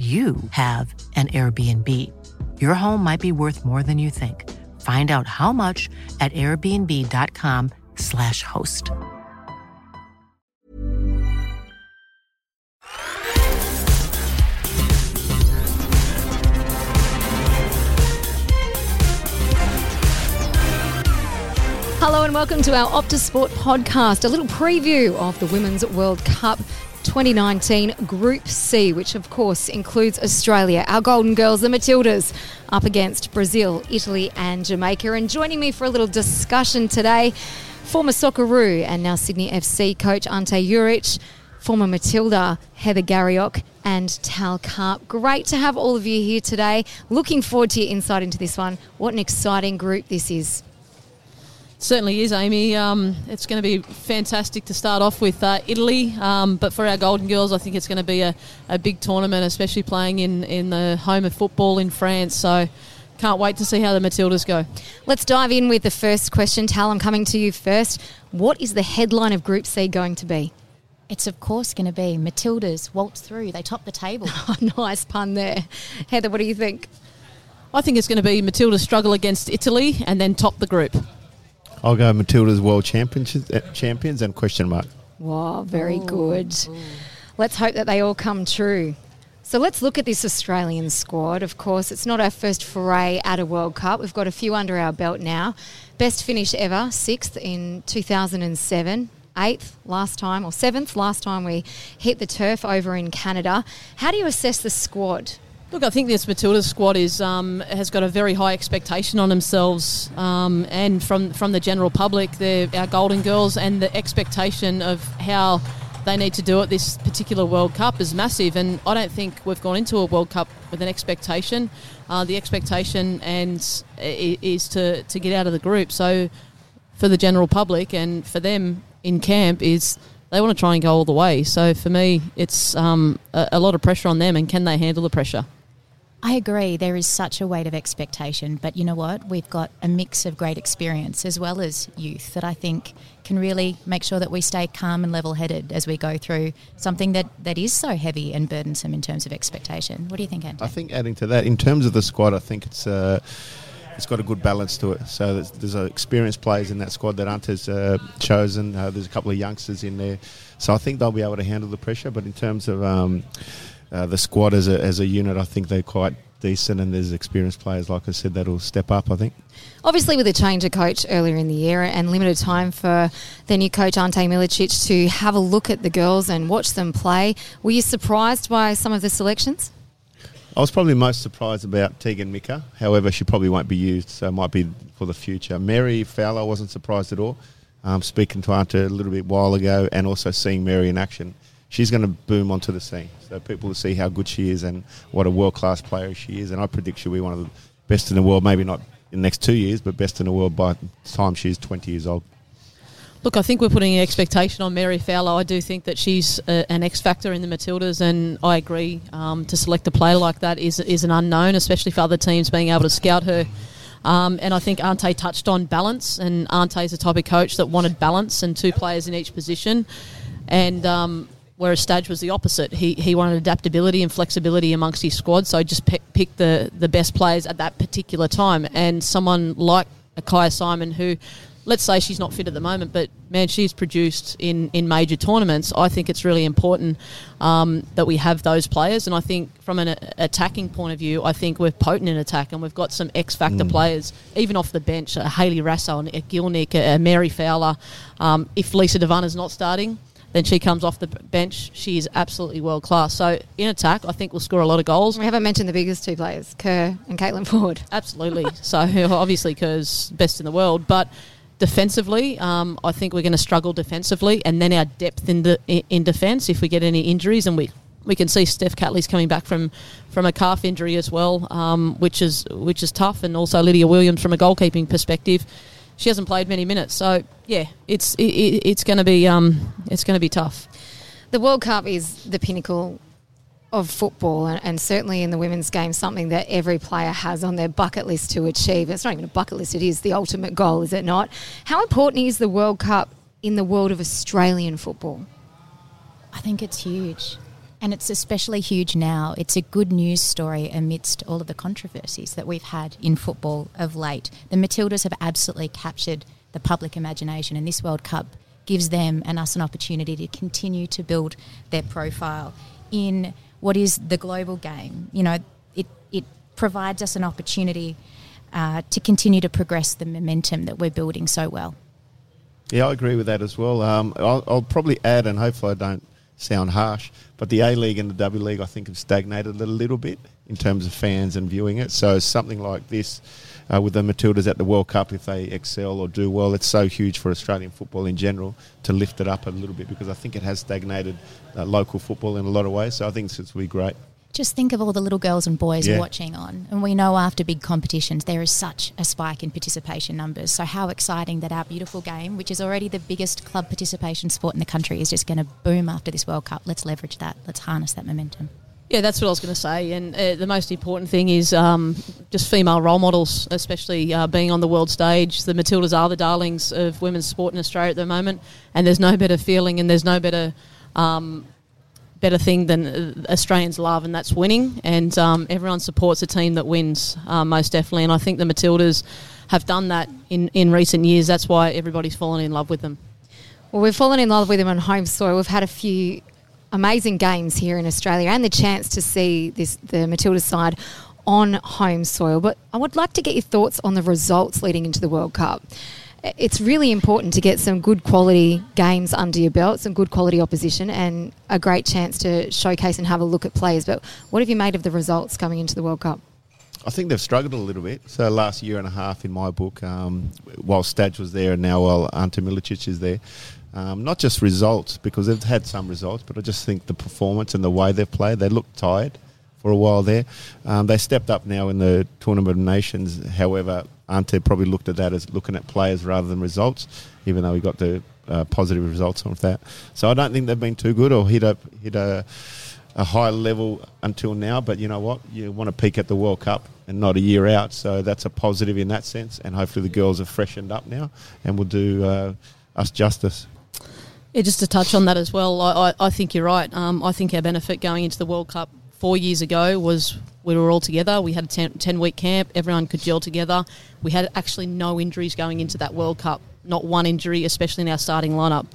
you have an Airbnb. Your home might be worth more than you think. Find out how much at airbnb.com/slash host. Hello and welcome to our Optus Sport podcast, a little preview of the Women's World Cup 2019 Group C, which of course includes Australia, our Golden Girls, the Matildas, up against Brazil, Italy, and Jamaica. And joining me for a little discussion today, former Socceroo and now Sydney FC coach Ante Juric, former Matilda Heather Garriock, and Tal Karp. Great to have all of you here today. Looking forward to your insight into this one. What an exciting group this is. Certainly is, Amy. Um, it's going to be fantastic to start off with uh, Italy, um, but for our Golden Girls, I think it's going to be a, a big tournament, especially playing in, in the home of football in France. So can't wait to see how the Matildas go. Let's dive in with the first question. Tal, I'm coming to you first. What is the headline of Group C going to be? It's of course going to be Matildas waltz through. They top the table. Oh, nice pun there. Heather, what do you think? I think it's going to be Matildas struggle against Italy and then top the group. I'll go Matilda's world champions, uh, champions and question mark. Wow, very Ooh. good. Ooh. Let's hope that they all come true. So let's look at this Australian squad. Of course, it's not our first foray at a World Cup. We've got a few under our belt now. Best finish ever, sixth in 2007 eighth last time, or seventh last time we hit the turf over in Canada. How do you assess the squad? Look, I think this Matilda squad is um, has got a very high expectation on themselves, um, and from from the general public, they're our Golden Girls, and the expectation of how they need to do it this particular World Cup is massive. And I don't think we've gone into a World Cup with an expectation. Uh, the expectation and is to to get out of the group. So for the general public and for them in camp is they want to try and go all the way. So for me, it's um, a, a lot of pressure on them, and can they handle the pressure? I agree. There is such a weight of expectation, but you know what? We've got a mix of great experience as well as youth that I think can really make sure that we stay calm and level headed as we go through something that, that is so heavy and burdensome in terms of expectation. What do you think, Ante? I think adding to that, in terms of the squad, I think it's. Uh, it's got a good balance to it. So there's, there's experienced players in that squad that aren't as uh, chosen. Uh, there's a couple of youngsters in there, so I think they'll be able to handle the pressure. But in terms of um, uh, the squad as a, as a unit, I think they're quite decent, and there's experienced players, like I said, that'll step up. I think. Obviously, with a change of coach earlier in the year and limited time for the new coach Ante Milicic to have a look at the girls and watch them play, were you surprised by some of the selections? I was probably most surprised about Teagan Micah. However, she probably won't be used, so it might be for the future. Mary Fowler, I wasn't surprised at all. Um, speaking to Ante a little bit while ago, and also seeing Mary in action she's going to boom onto the scene. So people will see how good she is and what a world class player she is. And I predict she'll be one of the best in the world. Maybe not in the next two years, but best in the world by the time she's 20 years old. Look, I think we're putting an expectation on Mary Fowler. I do think that she's a, an X factor in the Matildas, and I agree. Um, to select a player like that is is an unknown, especially for other teams being able to scout her. Um, and I think Ante touched on balance, and Ante is the type of coach that wanted balance and two players in each position. And um, whereas Staj was the opposite. He, he wanted adaptability and flexibility amongst his squad, so just pick, pick the, the best players at that particular time. And someone like Kyah Simon, who, let's say she's not fit at the moment, but man, she's produced in, in major tournaments. I think it's really important um, that we have those players. And I think from an attacking point of view, I think we're potent in attack and we've got some X factor mm. players, even off the bench, a Hayley Raso, a Gielnik, a Mary Fowler. Um, if Lisa De Vanna is not starting, then she comes off the bench. She is absolutely world class. So in attack, I think we'll score a lot of goals. We haven't mentioned the biggest two players, Kerr and Caitlin Foord. Absolutely. so obviously Kerr's best in the world, but defensively, um, I think we're going to struggle defensively, and then our depth in the in defence if we get any injuries, and we We can see Steph Catley's coming back from, from a calf injury as well, um, which is which is tough, and also Lydia Williams from a goalkeeping perspective. She hasn't played many minutes, so yeah, it's it, it's going to be um, it's going to be tough. The World Cup is the pinnacle of football, and, and, certainly in the women's game, something that every player has on their bucket list to achieve. It's not even a bucket list; it is the ultimate goal, is it not? How important is the World Cup in the world of Australian football? I think it's huge. And it's especially huge now. It's a good news story amidst all of the controversies that we've had in football of late. The Matildas have absolutely captured the public imagination, and this World Cup gives them and us an opportunity to continue to build their profile in what is the global game. You know, it, it provides us an opportunity uh, to continue to progress the momentum that we're building so well. Yeah, I agree with that as well. Um, I'll, I'll, probably add, and hopefully I don't sound harsh, but the A League and the W League, I think, have stagnated a little bit in terms of fans and viewing it. So something like this, uh, with the Matildas at the World Cup, if they excel or do well, it's so huge for Australian football in general to lift it up a little bit because I think it has stagnated uh, local football in a lot of ways. So I think this will be great just think of all the little girls and boys yeah. watching on. And we know after big competitions, there is such a spike in participation numbers. So, how exciting that our beautiful game, which is already the biggest club participation sport in the country, is just going to boom after this World Cup. Let's leverage that. Let's harness that momentum. Yeah, that's what I was going to say. And uh, the most important thing is um, just female role models, especially uh, being on the world stage. The Matildas are the darlings of women's sport in Australia at the moment, and there's no better feeling and there's no better um, better thing than uh, Australians love, and that's winning. And um, everyone supports a team that wins, uh, most definitely. And I think the Matildas have done that in, in recent years. That's why everybody's fallen in love with them. Well, we've fallen in love with them on home soil. We've had a few amazing games here in Australia and the chance to see this the Matildas side on home soil. But I would like to get your thoughts on the results leading into the World Cup it's really important to get some good quality games under your belt, some good quality opposition, and a great chance to showcase and have a look at players. But what have you made of the results coming into the World Cup? I think they've struggled a little bit. So last year and a half in my book, um, while Staj was there and now while Ante Milicic is there, um, not just results because they've had some results, but I just think the performance and the way they've played, they look tired for a while there. Um, they stepped up now in the Tournament of Nations. However, Ante probably looked at that as looking at players rather than results, even though he got the uh, positive results on that. So I don't think they've been too good or hit a hit a, a high level until now. But you know what? You want to peak at the World Cup and not a year out. So that's a positive in that sense. And hopefully the girls have freshened up now and will do uh, us justice. Yeah, just to touch on that as well, I, I, I think you're right. Um, I think our benefit going into the World Cup four years ago was we were all together. We had a 10, 10 week camp. Everyone could gel together. We had actually no injuries going into that World Cup. Not one injury, especially in our starting lineup.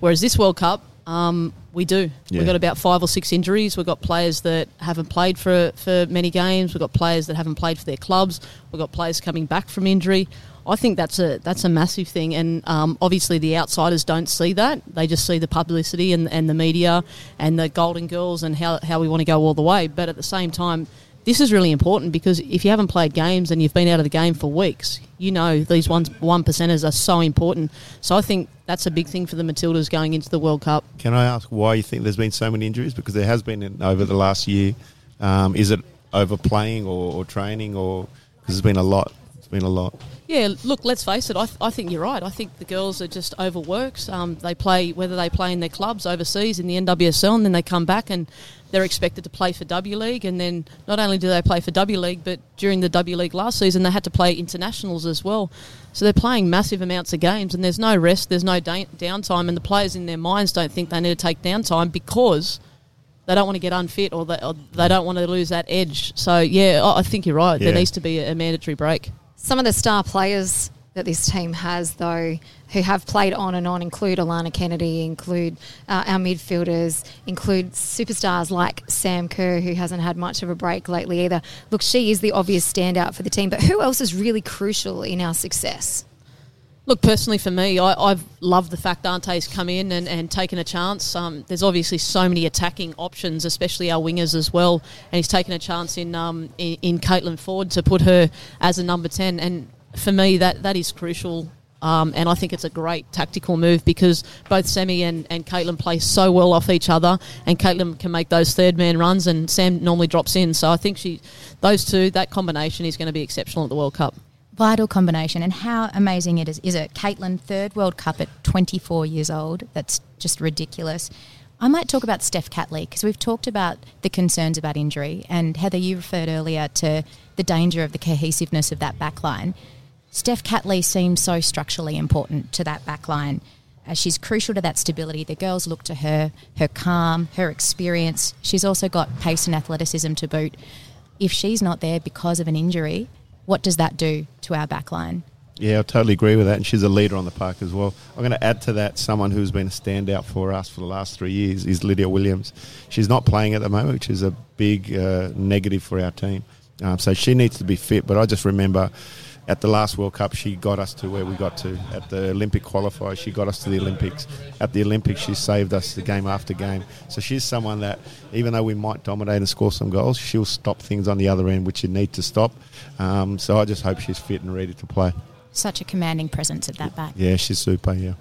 Whereas this World Cup, um, we do. Yeah. We've got about five or six injuries. We've got players that haven't played for, for many games. We've got players that haven't played for their clubs. We've got players coming back from injury. I think that's a that's a massive thing, and um, obviously the outsiders don't see that. They just see the publicity and, and the media and the Golden Girls and how, how we want to go all the way. But at the same time, this is really important because if you haven't played games and you've been out of the game for weeks, you know these one one percenters are so important. So I think that's a big thing for the Matildas going into the World Cup. Can I ask why you think there's been so many injuries? Because there has been in, over the last year. Um, is it overplaying or, or training, or because there's been a lot? It's been a lot. Yeah, look, let's face it. I, th- I think you're right. I think the girls are just overworked. Um, they play whether they play in their clubs overseas in the NWSL, and then they come back and they're expected to play for W League. And then not only do they play for W League, but during the W League last season, they had to play internationals as well. So they're playing massive amounts of games, and there's no rest, there's no da- downtime, and the players in their minds don't think they need to take downtime because they don't want to get unfit or they, or they don't want to lose that edge. So yeah, I think you're right. Yeah. There needs to be a mandatory break. Some of the star players that this team has, though, who have played on and on, include Alana Kennedy, include uh, our midfielders, include superstars like Sam Kerr, who hasn't had much of a break lately either. Look, she is the obvious standout for the team, but who else is really crucial in our success? Look, personally for me, I, have loved the fact Ante's come in and, and taken a chance. Um, there's obviously so many attacking options, especially our wingers as well, and he's taken a chance in um, in, in Caitlin Foord to put her as a number ten. And for me, that that is crucial Um, and I think it's a great tactical move because both Sammy and, and Caitlin play so well off each other, and Caitlin can make those third man runs, and Sam normally drops in. So I think she, those two, that combination is going to be exceptional at the World Cup. Vital combination, and how amazing it is! Is it Caitlin third World Cup at 24 years old? That's just ridiculous. I might talk about Steph Catley because we've talked about the concerns about injury, and Heather, you referred earlier to the danger of the cohesiveness of that backline. Steph Catley seems so structurally important to that backline. Uh, she's crucial to that stability. The girls look to her, her calm, her experience. She's also got pace and athleticism to boot. If she's not there because of an injury, what does that do to our backline? Yeah, I totally agree with that. And she's a leader on the park as well. I'm going to add to that someone who's been a standout for us for the last three years is Lydia Williams. She's not playing at the moment, which is a big uh, negative for our team. Um, so she needs to be fit. But I just remember at the last World Cup, she got us to where we got to. At the Olympic qualifier, she got us to the Olympics. At the Olympics, she saved us the game after game. So she's someone that, even though we might dominate and score some goals, she'll stop things on the other end which you need to stop. Um, so I just hope she's fit and ready to play such a commanding presence at that back. Yeah, she's super. Yeah.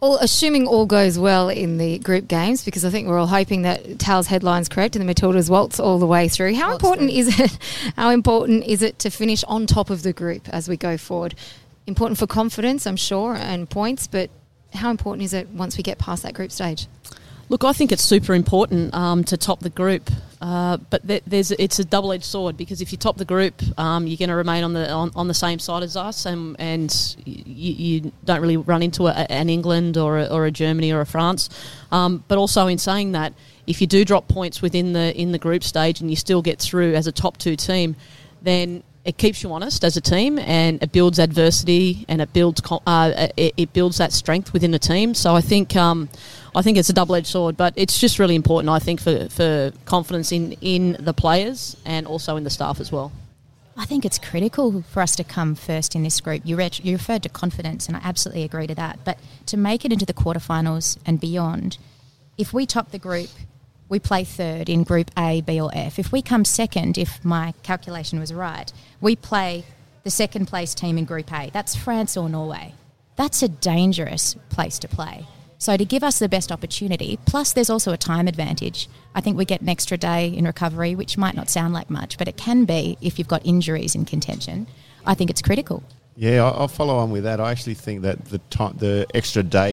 All, assuming all goes well in the group games, because I think we're all hoping that Tal's headline's correct and the Matildas waltz all the way through. How waltz important through. is it? How important is it to finish on top of the group as we go forward? Important for confidence, I'm sure, and points, but how important is it once we get past that group stage? Look, I think it's super important um, to top the group, uh, but th- there's it's a double-edged sword because if you top the group, um, you're going to remain on the on, on, the same side as us, and and you, you don't really run into a, an England or a, or a Germany or a France. Um, but also in saying that, if you do drop points within the in the group stage and you still get through as a top two team, then it keeps you honest as a team and it builds adversity and it builds uh, it, it, builds that strength within the team. So I think um, I think it's a double edged sword, but it's just really important. I think for, for confidence in in the players and also in the staff as well. I think it's critical for us to come first in this group. You, you referred to confidence, and I absolutely agree to that. But to make it into the quarterfinals and beyond, if we top the group we play third in Group A, B, or F. If we come second, if my calculation was right, we play the second place team in Group A. That's France or Norway. That's a dangerous place to play. So, to give us the best opportunity, plus there's also a time advantage. I think we get an extra day in recovery, which might not sound like much, but it can be if you've got injuries in contention. I think it's critical. Yeah, I'll follow on with that. I actually think that the time, the extra day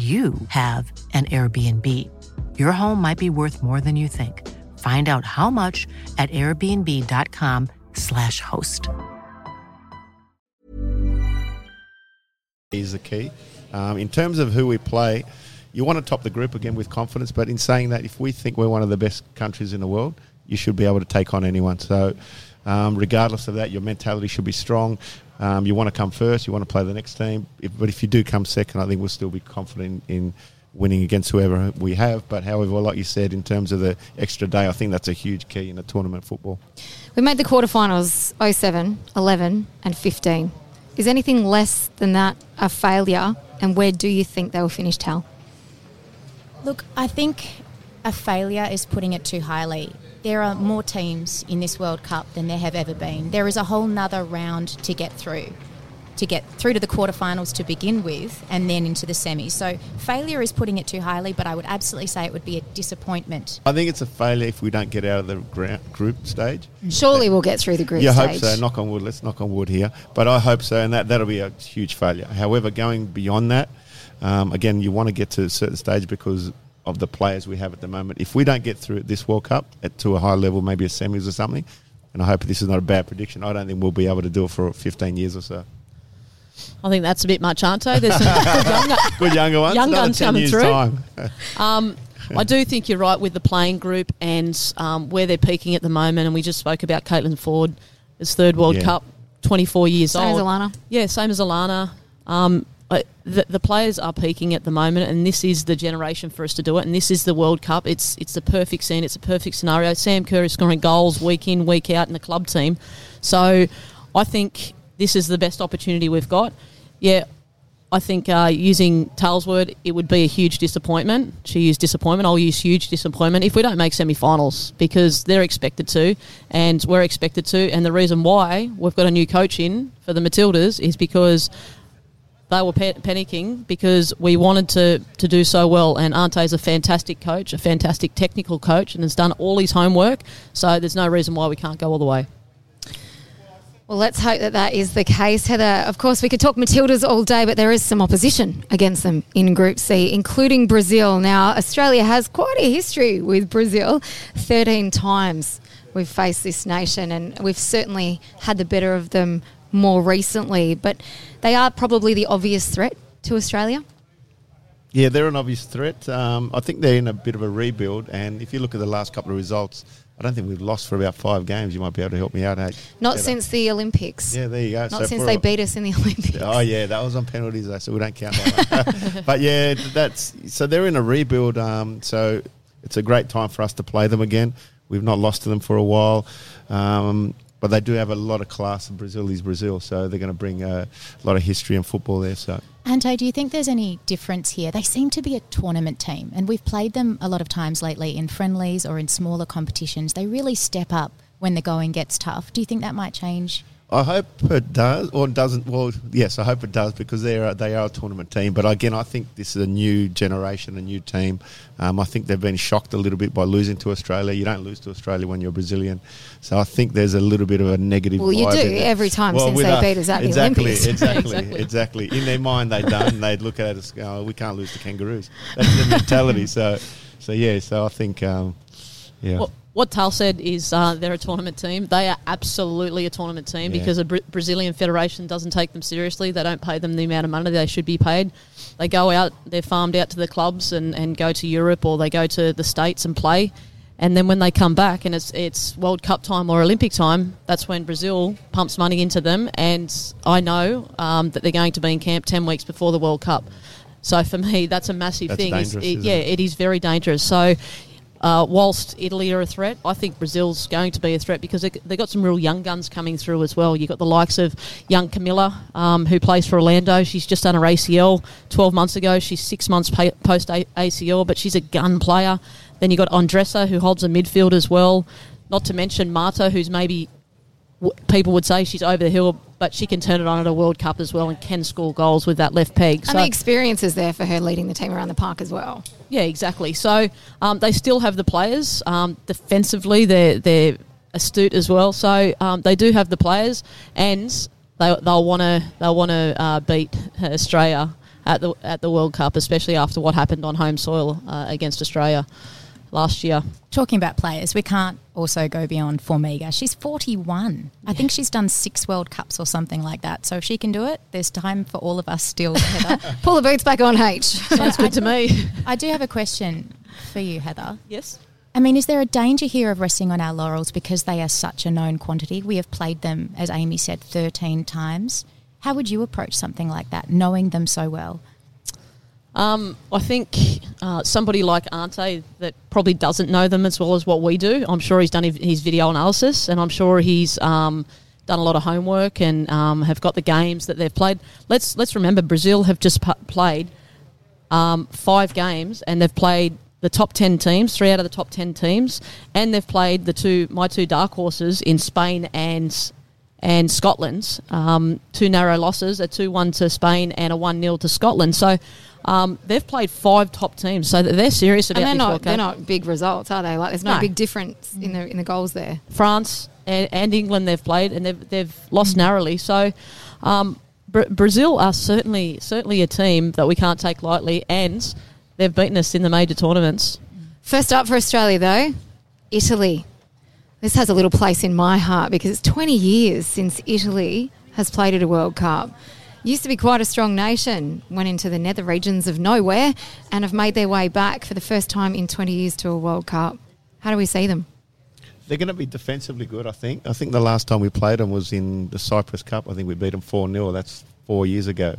you have an Airbnb. Your home might be worth more than you think. Find out how much at airbnb.com/slash host. Is the key. Um, in terms of who we play, you want to top the group again with confidence, but in saying that, if we think we're one of the best countries in the world, you should be able to take on anyone. So, um, regardless of that, your mentality should be strong. Um, you want to come first. You want to play the next team. If, but if you do come second, I think we'll still be confident in winning against whoever we have. But however, like you said, in terms of the extra day, I think that's a huge key in a tournament football. We made the quarterfinals 07, 11, and 15. Is anything less than that a failure? And where do you think they will finish, Tal? Look, I think a failure is putting it too highly there are more teams in this World Cup than there have ever been. There is a whole nother round to get through, to get through to the quarterfinals to begin with, and then into the semi. So failure is putting it too highly, but I would absolutely say it would be a disappointment. I think it's a failure if we don't get out of the group stage. Surely we'll get through the group you stage. hope so. Knock on wood. Let's knock on wood here. But I hope so, and that that'll be a huge failure. However, going beyond that, um, again, you want to get to a certain stage because of the players we have at the moment. If we don't get through this World Cup at, to a high level, maybe a semis or something, and I hope this is not a bad prediction, I don't think we'll be able to do it for 15 years or so. I think that's a bit much, aren't they? There's some good younger, good younger ones, young guns coming through. um, I do think you're right with the playing group and um, where they're peaking at the moment. And we just spoke about Caitlin Foord, as third World yeah. Cup 24 years Same as old. Alana. Yeah, same as Alana. Um, uh, the, the players are peaking at the moment, and this is the generation for us to do it. And this is the World Cup. It's it's the perfect scene. It's a perfect scenario. Sam Kerr is scoring goals week in, week out in the club team. So I think this is the best opportunity we've got. Yeah, I think uh, using Tal's word, it would be a huge disappointment. She used disappointment. I'll use huge disappointment if we don't make semi-finals because they're expected to, and we're expected to. And the reason why we've got a new coach in for the Matildas is because they were pa- panicking because we wanted to, to do so well. And Ante is a fantastic coach, a fantastic technical coach, and has done all his homework. So there's no reason why we can't go all the way. Well, let's hope that that is the case, Heather. Of course, we could talk Matildas all day, but there is some opposition against them in Group C, including Brazil. Now, Australia has quite a history with Brazil. 13 times we've faced this nation, and we've certainly had the better of them more recently, but they are probably the obvious threat to Australia. Yeah, they're an obvious threat. Um, I think they're in a bit of a rebuild, and if you look at the last couple of results, I don't think we've lost for about five games. You might be able to help me out. Hey, Not Heather. since the Olympics. Yeah, there you go. Not So since they beat us in the Olympics. Oh yeah, that was on penalties though, so we don't count that. but yeah, that's so they're in a rebuild. Um, so it's a great time for us to play them again. We've not lost to them for a while, um, but they do have a lot of class. And Brazil is Brazil, so they're going to bring a lot of history and football there. So Ante, do you think there's any difference here? They seem to be a tournament team, and we've played them a lot of times lately in friendlies or in smaller competitions. They really step up when the going gets tough. Do you think that might change? I hope it does, or doesn't. Well, yes, I hope it does because they are they are a tournament team. But again, I think this is a new generation, a new team. Um, I think they've been shocked a little bit by losing to Australia. You don't lose to Australia when you're Brazilian, so I think there's a little bit of a negative. Well, you do every time since they us- beat us at the exactly, Olympics. Exactly, Exactly. exactly, In their mind, they don't. They'd look at us. Oh, we can't lose to kangaroos. That's the mentality. So, so yeah. So I think, um, yeah. What, what Tal said is uh, they're a tournament team. They are absolutely a tournament team Yeah. because the Bra- Brazilian Federation doesn't take them seriously. They don't pay them the amount of money they should be paid. They go out, they're farmed out to the clubs and, and go to Europe or they go to the States and play. And then when they come back and it's it's World Cup time or Olympic time, that's when Brazil pumps money into them. And I know um, that they're going to be in camp 10 weeks before the World Cup. So for me, that's a massive That's thing. It's- it- isn't yeah, it? it is very dangerous. So, uh, whilst Italy are a threat, I think Brazil's going to be a threat because they they got some real young guns coming through as well. You've got the likes of young Camila, um, who plays for Orlando. She's just done her ACL 12 months ago. She's six months post ACL, but she's a gun player. Then you've got Andressa, who holds a midfield as well. Not to mention Marta, who's maybe people would say she's over the hill, but she can turn it on at a World Cup as well and can score goals with that left peg. And the experience is there for her leading the team around the park as well. Yeah, exactly. So um, they still have the players. Um, defensively, they're they're astute as well. So um, they do have the players, and they they'll want to they'll want to uh, beat Australia at the at the World Cup, especially after what happened on home soil uh, against Australia last year. Talking about players, we can't also go beyond Formiga. She's 41. I think she's done six World Cups or something like that. So if she can do it, there's time for all of us still, Heather. Pull the boots back on, H. Sounds good to me. I do have a question for you, Heather. yes. I mean, is there a danger here of resting on our laurels because they are such a known quantity? We have played them, as Amy said, 13 times. How would you approach something like that, knowing them so well? Um, I think uh, somebody like Ante that probably doesn't know them as well as what we do. I'm sure he's done his- video analysis, and I'm sure he's um, done a lot of homework and um, have got the games that they've played. Let's let's remember Brazil have just played um, five games, and they've played the top ten teams, three out of the top ten teams, and they've played the two my two dark horses in Spain and and Scotland's. Um, two narrow losses, a two one to Spain and a one 0 to Scotland. So. Um, they've played five top teams, so they're serious about And they're not, They're not big results, are they? Like there's no, No. big difference in the in the goals there. France and, and England they've played and they've, they've lost narrowly. So um, Bra- Brazil are certainly certainly a team that we can't take lightly, and they've beaten us in the major tournaments. First up for Australia though, Italy. This has a little place in my heart because it's 20 years since Italy has played at a World Cup. Used to be quite a strong nation, went into the nether regions of nowhere and have made their way back for the first time in 20 years to a World Cup. How do we see them? They're going to be defensively good, I think. I think the last time we played them was in the Cyprus Cup. I think we beat them 4 0. That's four years ago.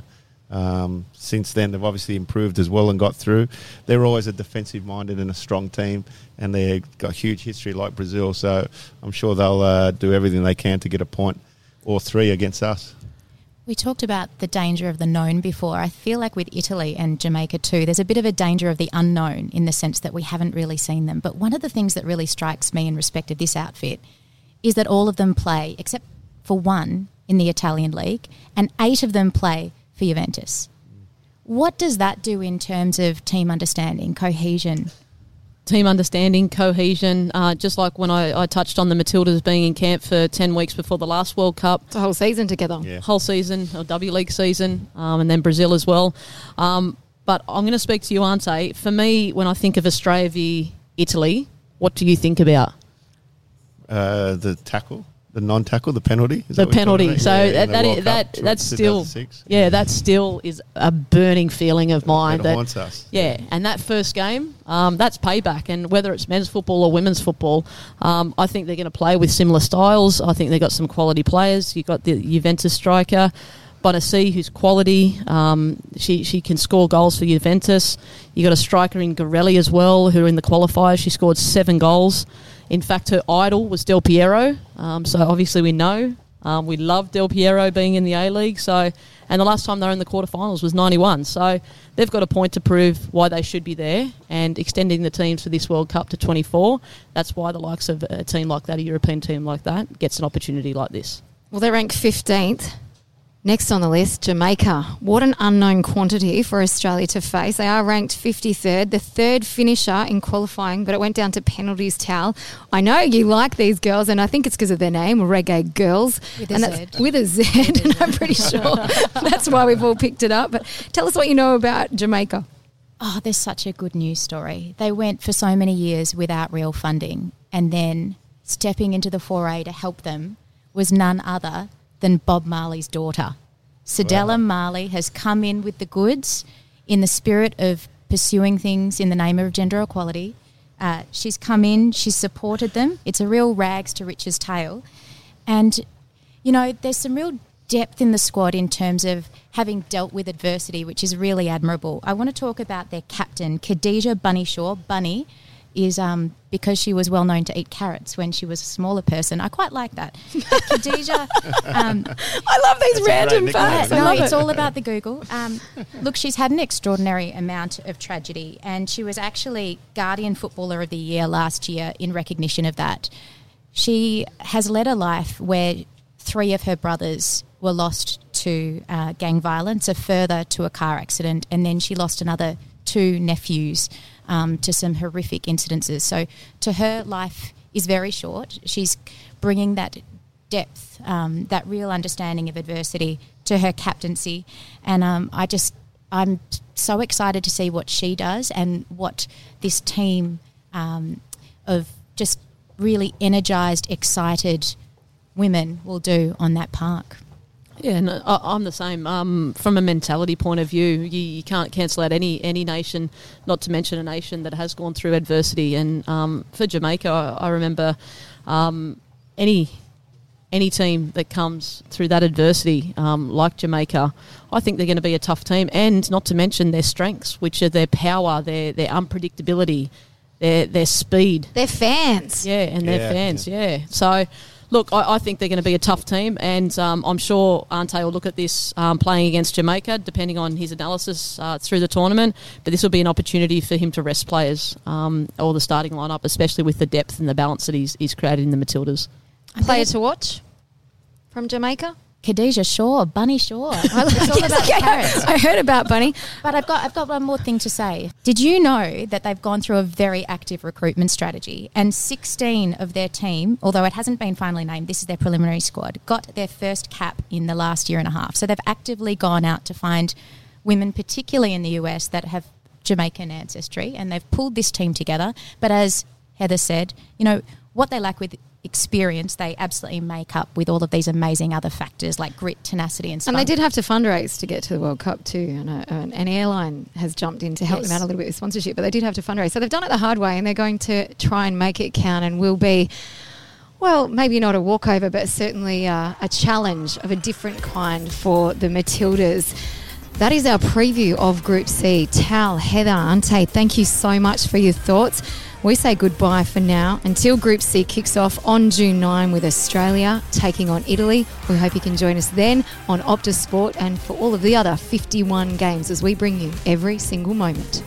Um, since then, they've obviously improved as well and got through. They're always a defensive minded and a strong team, and they've got huge history like Brazil. So I'm sure they'll uh, do everything they can to get a point or three against us. We talked about the danger of the known before. I feel like with Italy and Jamaica too, there's a bit of a danger of the unknown in the sense that we haven't really seen them. But one of the things that really strikes me in respect of this outfit is that all of them play, except for one in the Italian league, and eight of them play for Juventus. What does that do in terms of team understanding, cohesion? team understanding, cohesion. Uh, just like when I, I, touched on the Matildas being in camp for 10 weeks before the last World Cup. It's a whole season together. Yeah. Whole season, or W League season, um, and then Brazil as well. Um, but I'm going to speak to you, Ante. For me, when I think of Australia v Italy, what do you think about? Uh, the tackle the non-tackle, the penalty. Is the penalty. So yeah, that that, that that's still yeah, that still is a burning feeling of mine. that haunts us. Yeah, and that first game, um, that's payback. And whether it's men's football or women's football, um, I think they're going to play with similar styles. I think they've got some quality players. You've got the Juventus striker. Bonansea, who's quality. Um, she she can score goals for Juventus. You got a striker in Girelli as well, who in the qualifiers she scored seven goals. In fact, her idol was Del Piero. Um, so obviously we know. Um, we love Del Piero being in the A League. So, and the last time they were in the quarterfinals was '91. So they've got a point to prove why they should be there, and extending the teams for this World Cup to 24. That's why the likes of a team like that, a European team like that, gets an opportunity like this. Well, they're ranked 15th Next on the list, Jamaica. What an unknown quantity for Australia to face. They are ranked 53rd, the third finisher in qualifying, but it went down to penalties Tal. I know you like these girls, and I think it's because of their name, Reggae Girlz. With a Z. With a Z, and I'm pretty sure that's why we've all picked it up. But tell us what you know about Jamaica. Oh, there's such a good news story. They went for so many years without real funding, and then stepping into the foray to help them was none other than Bob Marley's daughter. Cedella wow. Marley has come in with the goods in the spirit of pursuing things in the name of gender equality. Uh, she's come in, she's supported them. It's a real rags to riches tale. And, you know, there's some real depth in the squad in terms of having dealt with adversity, which is really admirable. I want to talk about their captain, Khadija Bunny Shaw. Bunny is um, because she was well known to eat carrots when she was a smaller person. I quite like that. Khadija. Um, I love these random facts. No, it's it. all about the Google. Um, look, she's had an extraordinary amount of tragedy, and she was actually Guardian Footballer of the Year last year in recognition of that. She has led a life where three of her brothers were lost to uh, gang violence, a further to a car accident, and then she lost another two nephews um, to some horrific incidences. So to her, life is very short. She's bringing that depth, um, that real understanding of adversity to her captaincy, and um, I just I'm so excited to see what she does and what this team um, of just really energized, excited women will do on that park. Yeah, no, I'm the same. Um, from a mentality point of view, you, you, can't cancel out any any nation, not to mention a nation that has gone through adversity. And um, for Jamaica, I, I remember um, any any team that comes through that adversity, um, like Jamaica, I think they're going to be a tough team. And not to mention their strengths, which are their power, their their unpredictability, their their speed, their fans. Yeah, and yeah. their fans. Yeah, so look, I, I, think they're going to be a tough team, and um, I'm sure Ante will look at this um, playing against Jamaica, depending on his analysis uh, through the tournament. But this will be an opportunity for him to rest players um, or the starting lineup, especially with the depth and the balance that he's, he's created in the Matildas. Player to watch from Jamaica? Khadija Shaw, Bunny Shaw. about. I heard about Bunny. But I've got I've got one more thing to say. Did you know that they've gone through a very active recruitment strategy and 16 of their team, although it hasn't been finally named, this is their preliminary squad, got their first cap in the last year and a half. So they've actively gone out to find women particularly in the US that have Jamaican ancestry and they've pulled this team together. But as Heather said, you know, what they lack with experience they absolutely make up with all of these amazing other factors like grit, tenacity, and stuff. And they did have to fundraise to get to the World Cup too, and a, an, an airline has jumped in to help yes. them out a little bit with sponsorship. But they did have to fundraise, so they've done it the hard way, and they're going to try and make it count, and will be. Well, maybe not a walkover, but certainly uh, a challenge of a different kind for the Matildas. That is our preview of Group C. Tal, Heather, Ante, thank you so much for your thoughts. We say goodbye for now until Group C kicks off on June 9 with Australia taking on Italy. We hope you can join us then on Optus Sport and for all of the other 51 games as we bring you every single moment.